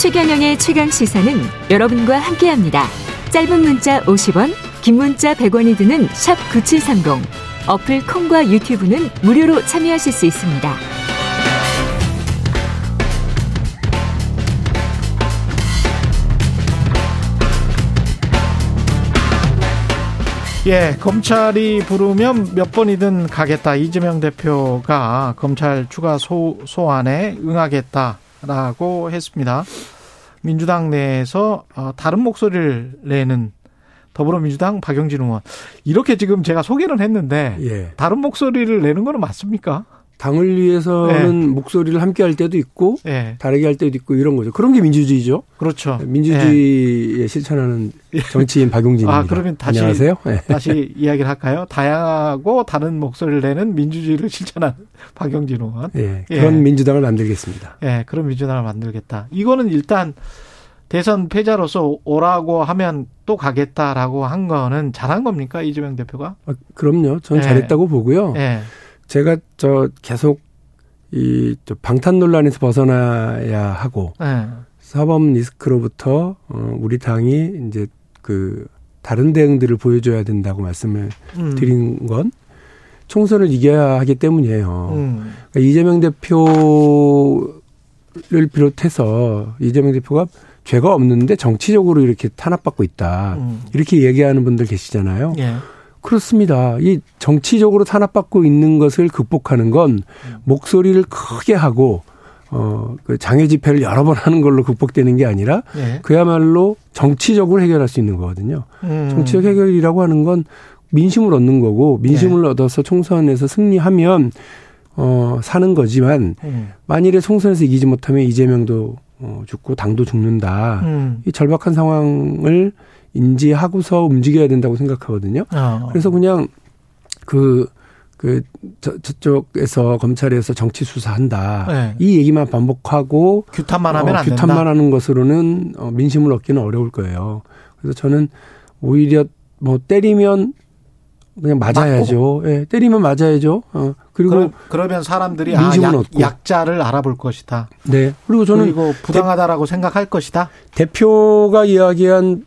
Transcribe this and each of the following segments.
최경영의 최강 시사는 여러분과 함께합니다. 짧은 문자 50원, 긴 문자 100원이 드는 샵 9730. 어플 콩과 유튜브는 무료로 참여하실 수 있습니다. 예, 검찰이 부르면 몇 번이든 가겠다. 이재명 대표가 검찰 추가 소, 소환에 응하겠다 라고 했습니다. 민주당 내에서 어, 다른 목소리를 내는 더불어민주당 박영진 의원 이렇게 지금 제가 소개를 했는데 예. 다른 목소리를 내는 거는 맞습니까? 당을 위해서는 네. 목소리를 함께 할 때도 있고 네. 다르게 할 때도 있고 이런 거죠. 그런 게 민주주의죠. 그렇죠. 민주주의에 네. 실천하는 정치인 박용진입니다. 아, 그러면 다시 안녕하세요. 네. 다시 이야기를 할까요? 다양하고 다른 목소리를 내는 민주주의를 실천하는 박용진 의원. 예. 그런 민주당을 만들겠습니다. 예, 그런 민주당을 만들겠다. 이거는 일단 대선 패자로서 오라고 하면 또 가겠다라고 한 거는 잘한 겁니까 이재명 대표가? 아, 그럼요. 저는 예. 잘했다고 보고요. 예. 제가 저 계속 이 방탄 논란에서 벗어나야 하고 네. 사법 리스크로부터 어 우리 당이 이제 그 다른 대응들을 보여줘야 된다고 말씀을 음. 드린 건 총선을 이겨야 하기 때문이에요. 음. 그러니까 이재명 대표를 비롯해서 이재명 대표가 죄가 없는데 정치적으로 이렇게 탄압받고 있다. 음. 이렇게 얘기하는 분들 계시잖아요. 예. 그렇습니다. 이 정치적으로 탄압받고 있는 것을 극복하는 건 목소리를 크게 하고 어, 그 장애 집회를 여러 번 하는 걸로 극복되는 게 아니라 네. 그야말로 정치적으로 해결할 수 있는 거거든요. 음. 정치적 해결이라고 하는 건 민심을 얻는 거고 민심을 네. 얻어서 총선에서 승리하면 어, 사는 거지만 음. 만일에 총선에서 이기지 못하면 이재명도 어, 죽고 당도 죽는다. 음. 이 절박한 상황을 인지하고서 움직여야 된다고 생각하거든요. 어. 그래서 그냥 그, 그, 저, 저쪽에서 검찰에서 정치 수사한다. 네. 이 얘기만 반복하고. 규탄만 하면 어, 안 규탄만 된다. 하는 것으로는 어, 민심을 얻기는 어려울 거예요. 그래서 저는 오히려 뭐 때리면 그냥 맞아야죠. 예, 네, 때리면 맞아야죠. 어, 그리고 그러, 면 사람들이 아, 약, 약자를 알아볼 것이다. 네. 그리고 저는 그리고 부당하다라고 대, 생각할 것이다. 대표가 이야기한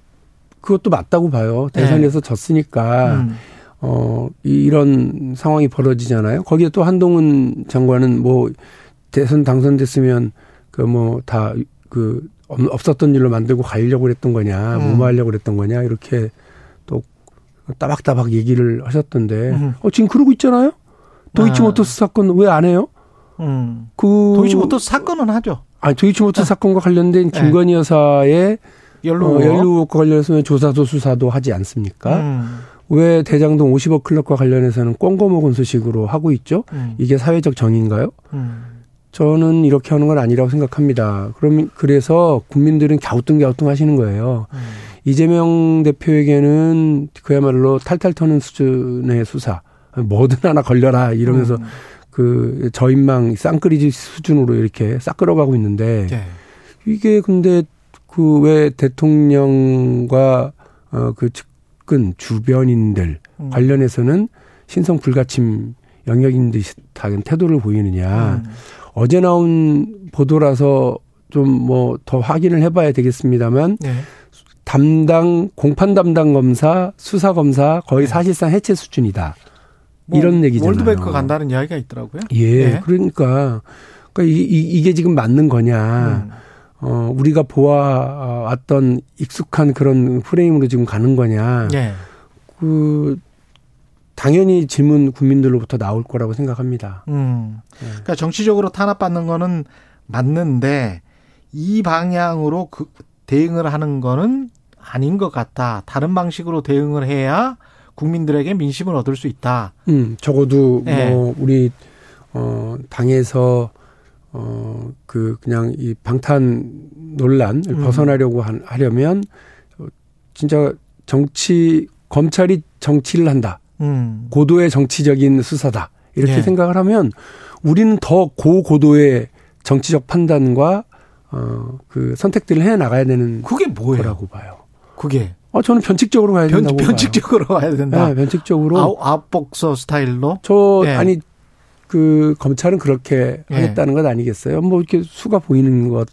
그것도 맞다고 봐요. 대선에서 네. 졌으니까 음. 어 이런 상황이 벌어지잖아요. 거기에 또 한동훈 장관은 뭐 대선 당선됐으면 그 뭐 다그 그 없었던 일로 만들고 가려고 그랬던 거냐, 음. 무마하려고 그랬던 거냐 이렇게 또 따박따박 얘기를 하셨던데 음. 어 지금 그러고 있잖아요. 도이치모터스 아. 사건 왜 안 해요? 음. 그 도이치모터스 사건은 하죠. 아니 도이치모터스 아. 사건과 관련된 네. 김건희 여사의 연루 어, 연루 관련해서 조사도 수사도 하지 않습니까? 음. 왜 대장동 50억 클럽과 관련해서는 꽁고 먹은 소식으로 하고 있죠? 음. 이게 사회적 정의인가요? 음. 저는 이렇게 하는 건 아니라고 생각합니다. 그럼 그래서 국민들은 갸우뚱갸우뚱 하시는 거예요. 음. 이재명 대표에게는 그야말로 탈탈 터는 수준의 수사, 뭐든 하나 걸려라 이러면서 음. 그 저인망 쌍끌이지 수준으로 이렇게 싹 끌어가고 있는데 네. 이게 근데 그 왜 대통령과 어그 측근 주변인들 음. 관련해서는 신성 불가침 영역인 듯한 태도를 보이느냐. 음. 어제 나온 보도라서 좀 뭐 더 확인을 해봐야 되겠습니다만 네. 담당 공판 담당 검사 수사 검사 거의 네. 사실상 해체 수준이다. 뭐 이런 얘기잖아요. 월드뱅크 간다는 이야기가 있더라고요. 예, 네. 그러니까 그러니까 이, 이, 게 지금 맞는 거냐. 음. 어, 우리가 보아왔던 익숙한 그런 프레임으로 지금 가는 거냐. 네. 그, 당연히 질문 국민들로부터 나올 거라고 생각합니다. 음. 네. 그러니까 정치적으로 탄압받는 거는 맞는데 이 방향으로 그 대응을 하는 거는 아닌 것 같다. 다른 방식으로 대응을 해야 국민들에게 민심을 얻을 수 있다. 음, 적어도 네. 뭐 우리 어 당에서 어, 그, 그냥 이 방탄 논란을 음. 벗어나려고 하려면 진짜 정치, 검찰이 정치를 한다. 음. 고도의 정치적인 수사다. 이렇게 네. 생각을 하면 우리는 더 고고도의 정치적 판단과 어, 그 선택들을 해 나가야 되는 그게 뭐예요? 거라고 봐요. 그게 어 저는 변칙적으로 가야 된다고 변, 변칙적으로 가야 된다. 네, 변칙적으로 아웃, 아웃복서 스타일로. 저 네. 아니 그 검찰은 그렇게 예. 하겠다는 것 아니겠어요? 뭐 이렇게 수가 보이는 것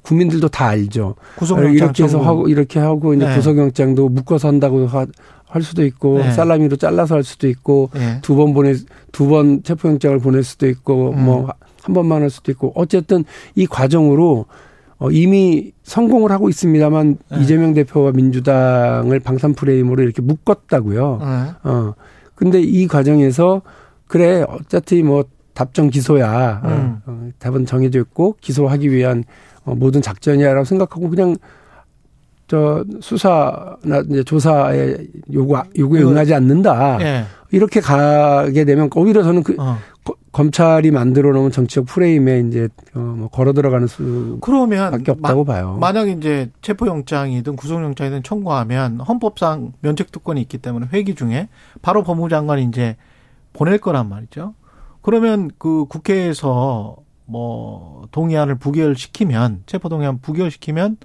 국민들도 다 알죠. 이렇게 해서 하고 이렇게 하고 이제 네. 구속영장도 묶어서 한다고 하, 할 수도 있고 네. 살라미로 잘라서 할 수도 있고 네. 두번 보내 두 번 체포영장을 보낼 수도 있고 음. 뭐한 번만 할 수도 있고 어쨌든 이 과정으로 어, 이미 성공을 하고 있습니다만 네. 이재명 대표와 민주당을 방탄 프레임으로 이렇게 묶었다고요. 네. 어. 근데 이 과정에서 그래 어차피 뭐 답정 기소야 어, 음. 어, 답은 정해져 있고 기소하기 위한 어, 모든 작전이야라고 생각하고 그냥 저 수사나 이제 조사에 요구 요구에 응하지 않는다. 예. 이렇게 가게 되면 오히려 저는 그 어. 검찰이 만들어 놓은 정치적 프레임에 이제 어뭐 걸어 들어가는 수 그러면 없다고 마, 봐요. 만약 이제 체포영장이든 구속영장이든 청구하면 헌법상 면책특권이 있기 때문에 회기 중에 바로 법무장관이 이제 보낼 거란 말이죠. 그러면 그 국회에서 뭐 동의안을 부결시키면 체포 동의안 부결시키면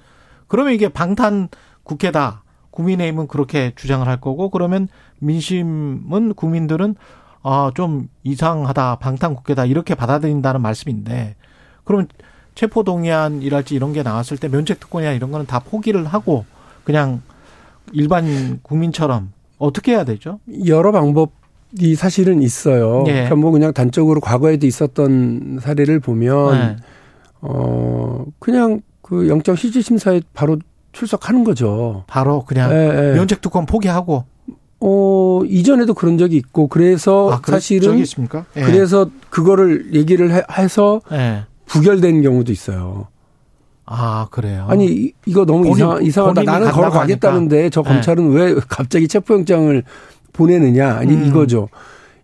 그러면 이게 방탄 국회다. 국민의힘은 그렇게 주장을 할 거고 그러면 민심은 국민들은 아, 좀 이상하다, 방탄 국회다, 이렇게 받아들인다는 말씀인데, 그러면 체포 동의안이랄지 이런 게 나왔을 때 면책 특권이나 이런 거는 다 포기를 하고, 그냥 일반 국민처럼 어떻게 해야 되죠? 여러 방법 이 사실은 있어요. 예. 그러니까 뭐 그냥 단적으로 과거에도 있었던 사례를 보면, 네. 어, 그냥 그 영장 실질 심사에 바로 출석하는 거죠. 바로 그냥 예, 예. 면책 특권 포기하고. 어, 이전에도 그런 적이 있고, 그래서 아, 사실은. 있습니까? 예. 그래서 그거를 얘기를 해, 서 예. 부결된 경우도 있어요. 아, 그래요? 아니, 이거 너무 본인, 이상, 이상하다. 나는 걸어가겠다는데 저 예. 검찰은 왜 갑자기 체포영장을 보내느냐. 아니, 음. 이거죠.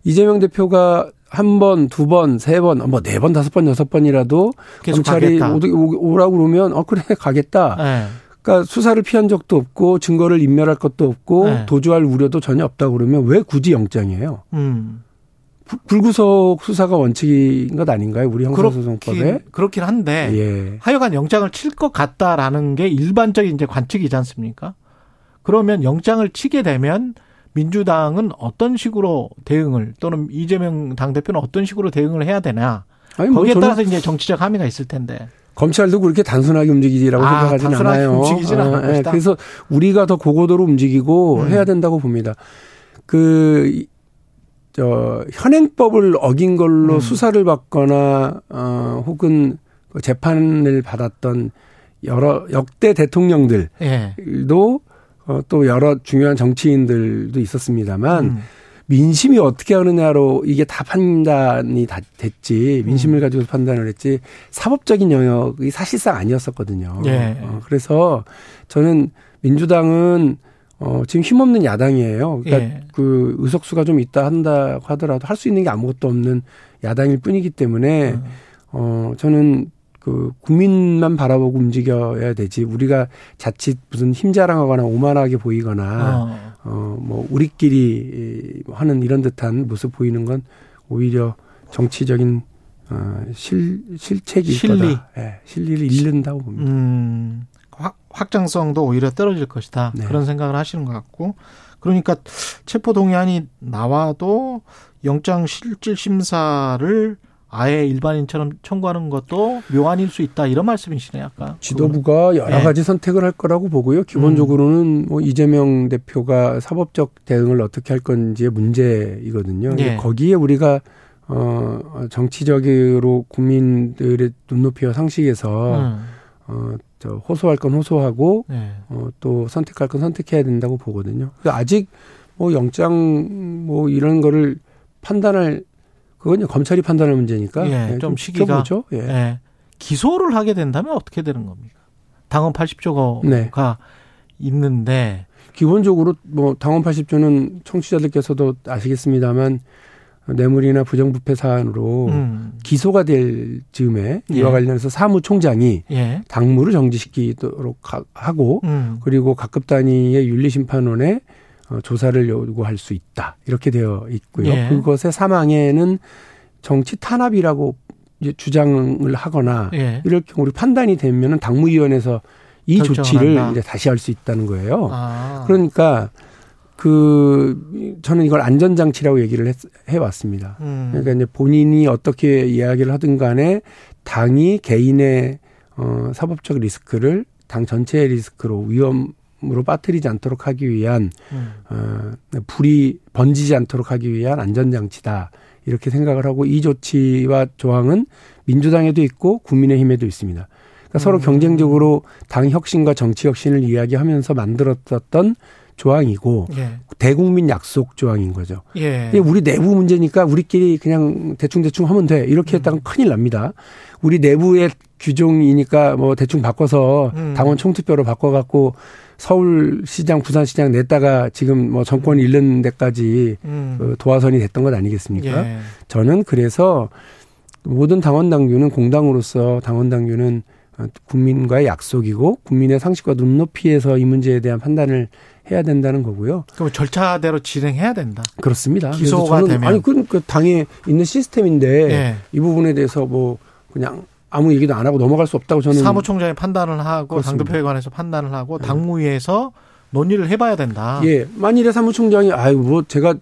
이재명 대표가 한 번, 두 번, 세 번, 뭐 네 번, 다섯 번, 여섯 번이라도 검찰이. 오, 라고 그러면 어 그래 가겠다. 네. 그러니까 수사를 피한 적도 없고 증거를 인멸할 것도 없고 네. 도주할 우려도 전혀 없다 그러면 왜 굳이 영장이에요? 음. 불구속 수사가 원칙인 것 아닌가요? 우리 형사소송법에 그렇긴 한데 예. 하여간 영장을 칠 것 같다라는 게 일반적인 이제 관측이지 않습니까? 그러면 영장을 치게 되면 민주당은 어떤 식으로 대응을 또는 이재명 당 대표는 어떤 식으로 대응을 해야 되냐? 아니, 뭐 거기에 따라서 이제 정치적 함의가 있을 텐데. 검찰도 그렇게 단순하게 움직이지라고 아, 생각하지는 않아요. 움직이지는 어, 네, 그래서 우리가 더 고고도로 움직이고 음. 해야 된다고 봅니다. 그, 저, 현행법을 어긴 걸로 음. 수사를 받거나, 어, 혹은 그 재판을 받았던 여러 역대 대통령들도 예. 어, 또 여러 중요한 정치인들도 있었습니다만 음. 민심이 어떻게 하느냐로 이게 다 판단이 다 됐지 민심을 음. 가지고 판단을 했지 사법적인 영역이 사실상 아니었었거든요. 예. 어, 그래서 저는 민주당은 어, 지금 힘없는 야당이에요. 그러니까 예. 그 의석수가 좀 있다 한다 하더라도 할 수 있는 게 아무것도 없는 야당일 뿐이기 때문에 음. 어, 저는 그 국민만 바라보고 움직여야 되지. 우리가 자칫 무슨 힘자랑하거나 오만하게 보이거나 어뭐 어, 우리끼리 하는 이런 듯한 모습 보이는 건 오히려 정치적인 어, 실 실책이 실리. 네, 실리를 잃는다고 봅니다. 음, 확, 확장성도 오히려 떨어질 것이다. 네. 그런 생각을 하시는 것 같고. 그러니까 체포 동의안이 나와도 영장 실질 심사를 아예 일반인처럼 청구하는 것도 묘안일 수 있다 이런 말씀이시네요 아까 지도부가 여러 네. 가지 선택을 할 거라고 보고요 기본적으로는 뭐 이재명 대표가 사법적 대응을 어떻게 할 건지의 문제이거든요 네. 거기에 우리가 어 정치적으로 국민들의 눈높이와 상식에서 음. 어저 호소할 건 호소하고 네. 어또 선택할 건 선택해야 된다고 보거든요 아직 뭐 영장 뭐 이런 거를 판단할 그건 검찰이 판단할 문제니까 예, 예, 좀 시기가 죠 예. 예. 기소를 하게 된다면 어떻게 되는 겁니까? 당원 80조가 네. 있는데 기본적으로 뭐 당원 80조는 청취자들께서도 아시겠습니다만 뇌물이나 부정부패 사안으로 음. 기소가 될 즈음에 예. 이와 관련해서 사무총장이 예. 당무를 정지시키도록 하고 음. 그리고 각급 단위의 윤리심판원에 어, 조사를 요구할 수 있다. 이렇게 되어 있고요. 예. 그것의 사망에는 정치 탄압이라고 이제 주장을 하거나 예. 이럴 경우 우리 판단이 되면은 당무위원회에서 이 조치를 한다. 이제 다시 할 수 있다는 거예요. 아. 그러니까 그 저는 이걸 안전 장치라고 얘기를 했, 해왔습니다. 음. 그러니까 이제 본인이 어떻게 이야기를 하든 간에 당이 개인의 어, 사법적 리스크를 당 전체의 리스크로 위험 으로 빠뜨리지 않도록 하기 위한 음. 어, 불이 번지지 않도록 하기 위한 안전장치다. 이렇게 생각을 하고 이 조치와 조항은 민주당에도 있고 국민의힘에도 있습니다. 그러니까 음. 서로 경쟁적으로 당 혁신과 정치 혁신을 이야기하면서 만들었던 조항이고 예. 대국민 약속 조항인 거죠. 예. 우리 내부 문제니까 우리끼리 그냥 대충 대충 하면 돼 이렇게 음. 했다가 큰일 납니다. 우리 내부의 규정이니까 뭐 대충 바꿔서 음. 당원 총투표로 바꿔갖고 서울시장, 부산시장 냈다가 지금 뭐 정권이 잃는 데까지 음. 그 도화선이 됐던 것 아니겠습니까? 예. 저는 그래서 모든 당원 당규는 공당으로서 당원 당규는 국민과의 약속이고 국민의 상식과 눈높이에서 이 문제에 대한 판단을 해야 된다는 거고요. 그럼 절차대로 진행해야 된다. 그렇습니다. 기소가 되면 아니 그 당에 있는 시스템인데 네. 이 부분에 대해서 뭐 그냥 아무 얘기도 안 하고 넘어갈 수 없다고 저는 사무총장이 판단을 하고 당대표에 관해서 판단을 하고 네. 당무위에서 논의를 해봐야 된다. 예, 만일에 사무총장이 아유 뭐 제가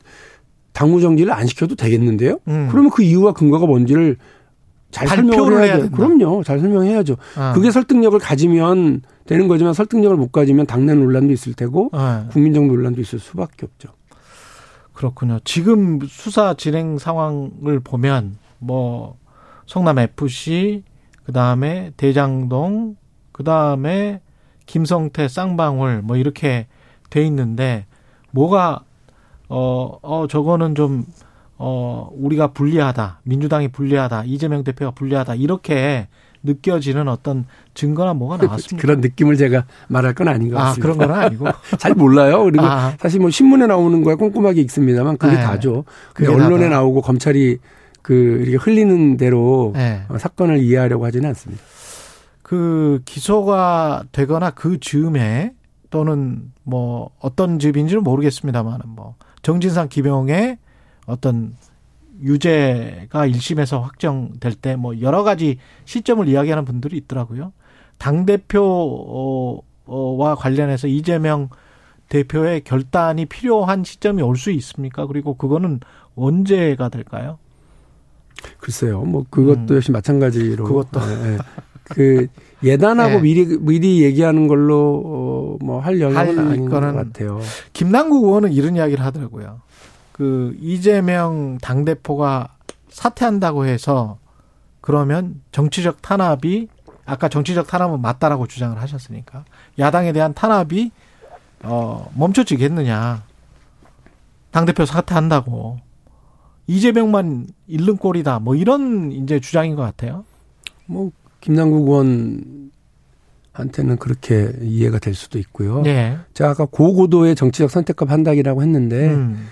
당무 정지를 안 시켜도 되겠는데요. 음. 그러면 그 이유와 근거가 뭔지를 잘 설명을 해야 돼. 그럼요. 잘 설명해야죠. 아. 그게 설득력을 가지면 되는 거지만 설득력을 못 가지면 당내 논란도 있을 테고 아. 국민적 논란도 있을 수밖에 없죠. 그렇군요. 지금 수사 진행 상황을 보면 뭐 성남 FC 그다음에 대장동 그다음에 김성태 쌍방울 뭐 이렇게 돼 있는데 뭐가 어, 어, 저거는 좀 어, 우리가 불리하다. 민주당이 불리하다. 이재명 대표가 불리하다. 이렇게 느껴지는 어떤 증거나 뭐가 나왔습니다. 그런 느낌을 제가 말할 건 아닌 것 아, 같습니다. 아, 그런 건 아니고. 잘 몰라요. 그리고 아. 사실 뭐 신문에 나오는 거야 꼼꼼하게 읽습니다만 그게 네. 다죠. 그게 언론에 나다. 나오고 검찰이 그 이렇게 흘리는 대로 네. 사건을 이해하려고 하지는 않습니다. 그 기소가 되거나 그 즈음에 또는 뭐 어떤 즈음인지는 모르겠습니다만 뭐 정진상 기병의 어떤 유죄가 1심에서 확정될 때 뭐 여러 가지 시점을 이야기하는 분들이 있더라고요. 당대표와 관련해서 이재명 대표의 결단이 필요한 시점이 올 수 있습니까? 그리고 그거는 언제가 될까요? 글쎄요. 뭐 그것도 음. 역시 마찬가지로 그것도 네, 그 예단하고 네. 미리 미리 얘기하는 걸로 어, 뭐할 영역은 아닌 것 같아요. 김남국 의원은 이런 이야기를 하더라고요. 그 이재명 당대표가 사퇴한다고 해서 그러면 정치적 탄압이 아까 정치적 탄압은 맞다라고 주장을 하셨으니까 야당에 대한 탄압이 어 멈춰지겠느냐. 당대표 사퇴한다고. 이재명만 잃는 꼴이다. 뭐 이런 이제 주장인 것 같아요. 뭐 김남국 의원한테는 그렇게 이해가 될 수도 있고요. 네. 제가 아까 고고도의 정치적 선택과 판단이라고 했는데 음.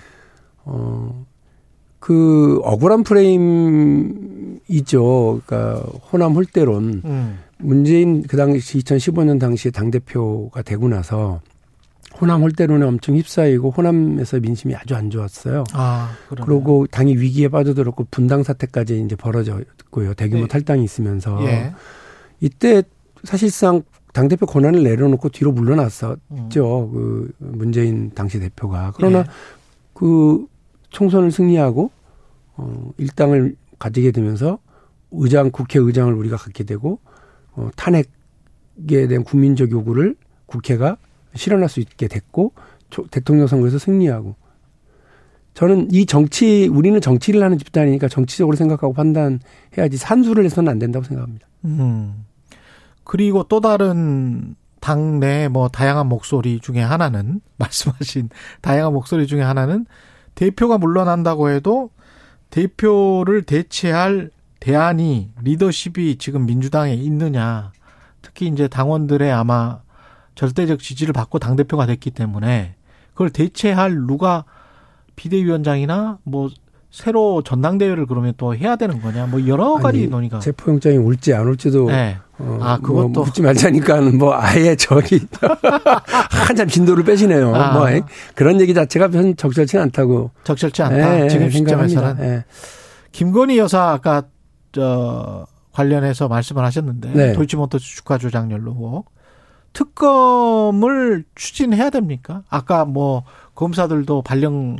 어, 그 억울한 프레임이죠. 그러니까 호남 홀대론. 음. 문재인 그 당시 2015년 당시에 당 대표가 되고 나서 호남 홀대론에 엄청 휩싸이고 호남에서 민심이 아주 안 좋았어요. 아, 그리고 당이 위기에 빠져들었고 분당 사태까지 이제 벌어졌고요. 대규모 네. 탈당이 있으면서 예. 이때 사실상 당 대표 권한을 내려놓고 뒤로 물러났었죠. 음. 그 문재인 당시 대표가. 그러나 예. 그 총선을 승리하고 어 일당을 가지게 되면서 의장 국회의장을 우리가 갖게 되고 어 탄핵에 대한 국민적 요구를 국회가 실현할 수 있게 됐고 대통령 선거에서 승리하고 저는 이 정치 우리는 정치를 하는 집단이니까 정치적으로 생각하고 판단해야지 산수를 해서는 안 된다고 생각합니다. 음. 그리고 또 다른 당내 뭐 다양한 목소리 중에 하나는 말씀하신 다양한 목소리 중에 하나는 대표가 물러난다고 해도 대표를 대체할 대안이 리더십이 지금 민주당에 있느냐. 특히 이제 당원들의 아마 절대적 지지를 받고 당대표가 됐기 때문에 그걸 대체할 누가 비대위원장이나 뭐 새로 전당대회를 그러면 또 해야 되는 거냐 뭐 여러 가지 아니, 논의가 체포영장이 올지 안 올지도 네. 어, 아 그것도 뭐 묻지 말자니까는 뭐 아예 저기 한참 진도를 빼시네요. 아. 뭐 그런 얘기 자체가 별 적절치 않다고 적절치 않다 네, 지금 시점에서는 네. 김건희 여사 아까 저 관련해서 말씀을 하셨는데 네. 도이치모터 주가 조작 연루 특검을 추진해야 됩니까? 아까 뭐 검사들도 발령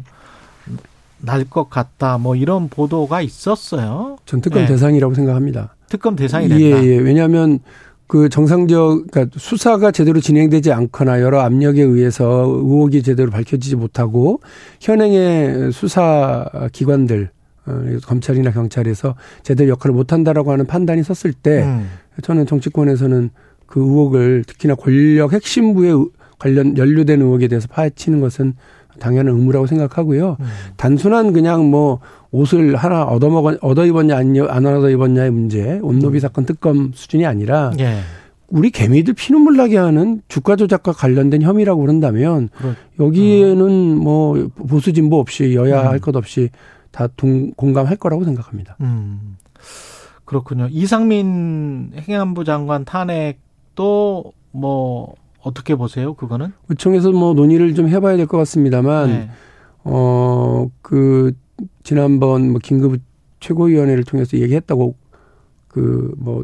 날 것 같다. 뭐 이런 보도가 있었어요. 전 특검 네. 대상이라고 생각합니다. 특검 대상이 된다. 예, 예. 왜냐하면 그 정상적 그러니까 수사가 제대로 진행되지 않거나 여러 압력에 의해서 의혹이 제대로 밝혀지지 못하고 현행의 수사 기관들 어, 검찰이나 경찰에서 제대로 역할을 못한다라고 하는 판단이 섰을 때 음. 저는 정치권에서는 그 의혹을 특히나 권력 핵심부에 관련 연루된 의혹에 대해서 파헤치는 것은 당연한 의무라고 생각하고요. 음. 단순한 그냥 뭐 옷을 하나 얻어먹어 얻어 입었냐 안, 안 얻어 입었냐의 문제, 온노비 음. 사건 특검 수준이 아니라 예. 우리 개미들 피눈물 나게 하는 주가 조작과 관련된 혐의라고 그런다면 그렇. 여기에는 뭐 보수 진보 없이 여야 음. 할것 없이 다 동, 공감할 거라고 생각합니다. 음. 그렇군요. 이상민 행안부 장관 탄핵도 뭐 어떻게 보세요? 그거는? 의총에서 뭐 논의를 좀 해봐야 될 것 같습니다만 네. 어 그 지난번 뭐 긴급 최고위원회를 통해서 얘기했다고 그 뭐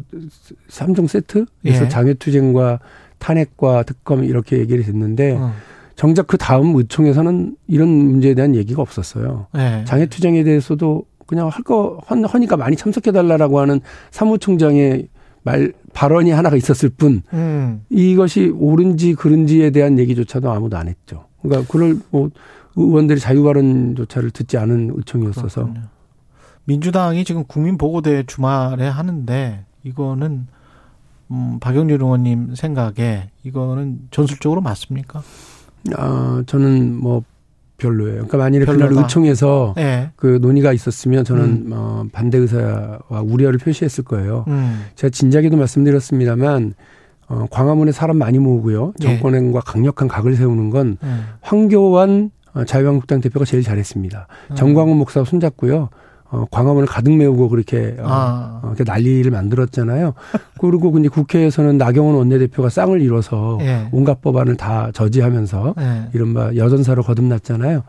삼종 세트에서 예. 장외투쟁과 탄핵과 특검 이렇게 얘기를 했는데 어. 정작 그 다음 의총에서는 이런 문제에 대한 얘기가 없었어요. 예. 장외투쟁에 대해서도 그냥 할거 허니까 많이 참석해달라라고 하는 사무총장의 말 발언이 하나가 있었을 뿐 음. 이것이 옳은지 그른지에 대한 얘기조차도 아무도 안 했죠. 그러니까 그걸 뭐 의원들이 자유 발언조차를 듣지 않은 의총이었어서 그렇군요. 민주당이 지금 국민 보고대 주말에 하는데 이거는 음, 박영준 의원님 생각에 이거는 전술적으로 맞습니까? 아 저는 뭐 별로예요. 그러니까 만일에 별로다. 그날 의총에서 네. 그 논의가 있었으면 저는 음. 어, 반대 의사와 우려를 표시했을 거예요. 음. 제가 진작에도 말씀드렸습니다만 어, 광화문에 사람 많이 모으고요. 예. 정권과 네. 강력한 각을 세우는 건 음. 황교안 어, 자유한국당 대표가 제일 잘했습니다. 음. 정광훈 목사 손잡고요. 어, 광화문을 가득 메우고 그렇게, 어, 아. 어, 이렇게 난리를 만들었잖아요. 그리고 근데 국회에서는 나경원 원내대표가 쌍을 이뤄서 예. 온갖 법안을 다 저지하면서 예. 이른바 여전사로 거듭났잖아요.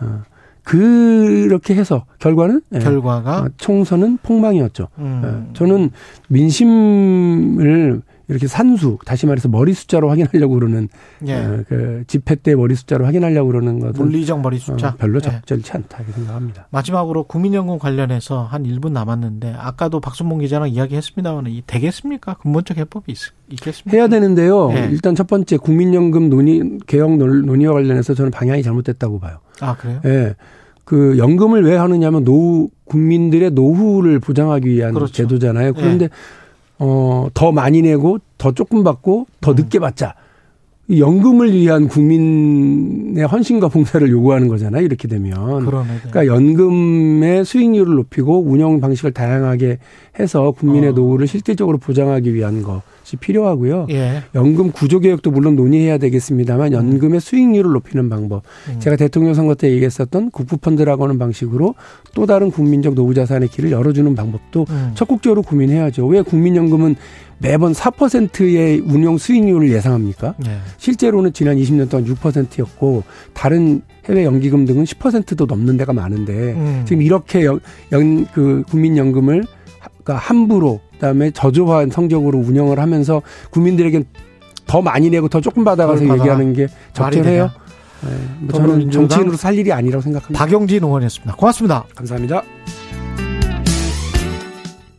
어, 그렇게 해서 결과는 예. 결과가 예, 총선은 폭망이었죠. 음. 예, 저는 민심을 이렇게 산수 다시 말해서 머리 숫자로 확인하려고 그러는 예. 어, 그 집회 때 머리 숫자로 확인하려고 그러는 것은 물리적 머리 숫자 어, 별로 예. 적절치 예. 않다 이렇게 생각합니다. 마지막으로 국민연금 관련해서 한 1분 남았는데 아까도 박순봉 기자랑 이야기했습니다만 이 되겠습니까? 근본적 해법이 있, 겠습니까 해야 되는데요. 예. 일단 첫 번째 국민연금 논의 개혁 논의와 관련해서 저는 방향이 잘못됐다고 봐요. 아 그래요? 예. 그 연금을 왜 하느냐면 노후 국민들의 노후를 보장하기 위한 그렇죠. 제도잖아요. 그런데 예. 어, 더 많이 내고 더 조금 받고 더 음. 늦게 받자. 연금을 위한 국민의 헌신과 봉사를 요구하는 거잖아요. 이렇게 되면. 그러네. 그러니까 연금의 수익률을 높이고 운영 방식을 다양하게 해서 국민의 어. 노후를 실질적으로 보장하기 위한 것이 필요하고요. 예. 연금 구조 개혁도 물론 논의해야 되겠습니다만 연금의 수익률을 높이는 방법. 음. 제가 대통령 선거 때 얘기했었던 국부펀드라고 하는 방식으로 또 다른 국민적 노후 자산의 길을 열어주는 방법도 음. 적극적으로 고민해야죠. 왜 국민연금은 매번 4%의 운용 수익률을 예상합니까? 네. 실제로는 지난 20년 동안 6%였고 다른 해외 연기금 등은 10%도 넘는 데가 많은데 음. 지금 이렇게 연, 연, 그 국민연금을 그러니까 함부로 그다음에 저조한 성적으로 운영을 하면서 국민들에게 더 많이 내고 더 조금 받아가서 얘기하는 게 적절해요? 네. 뭐 저는 정치인으로 살 일이 아니라고 생각합니다. 박영진 의원이었습니다. 고맙습니다. 감사합니다.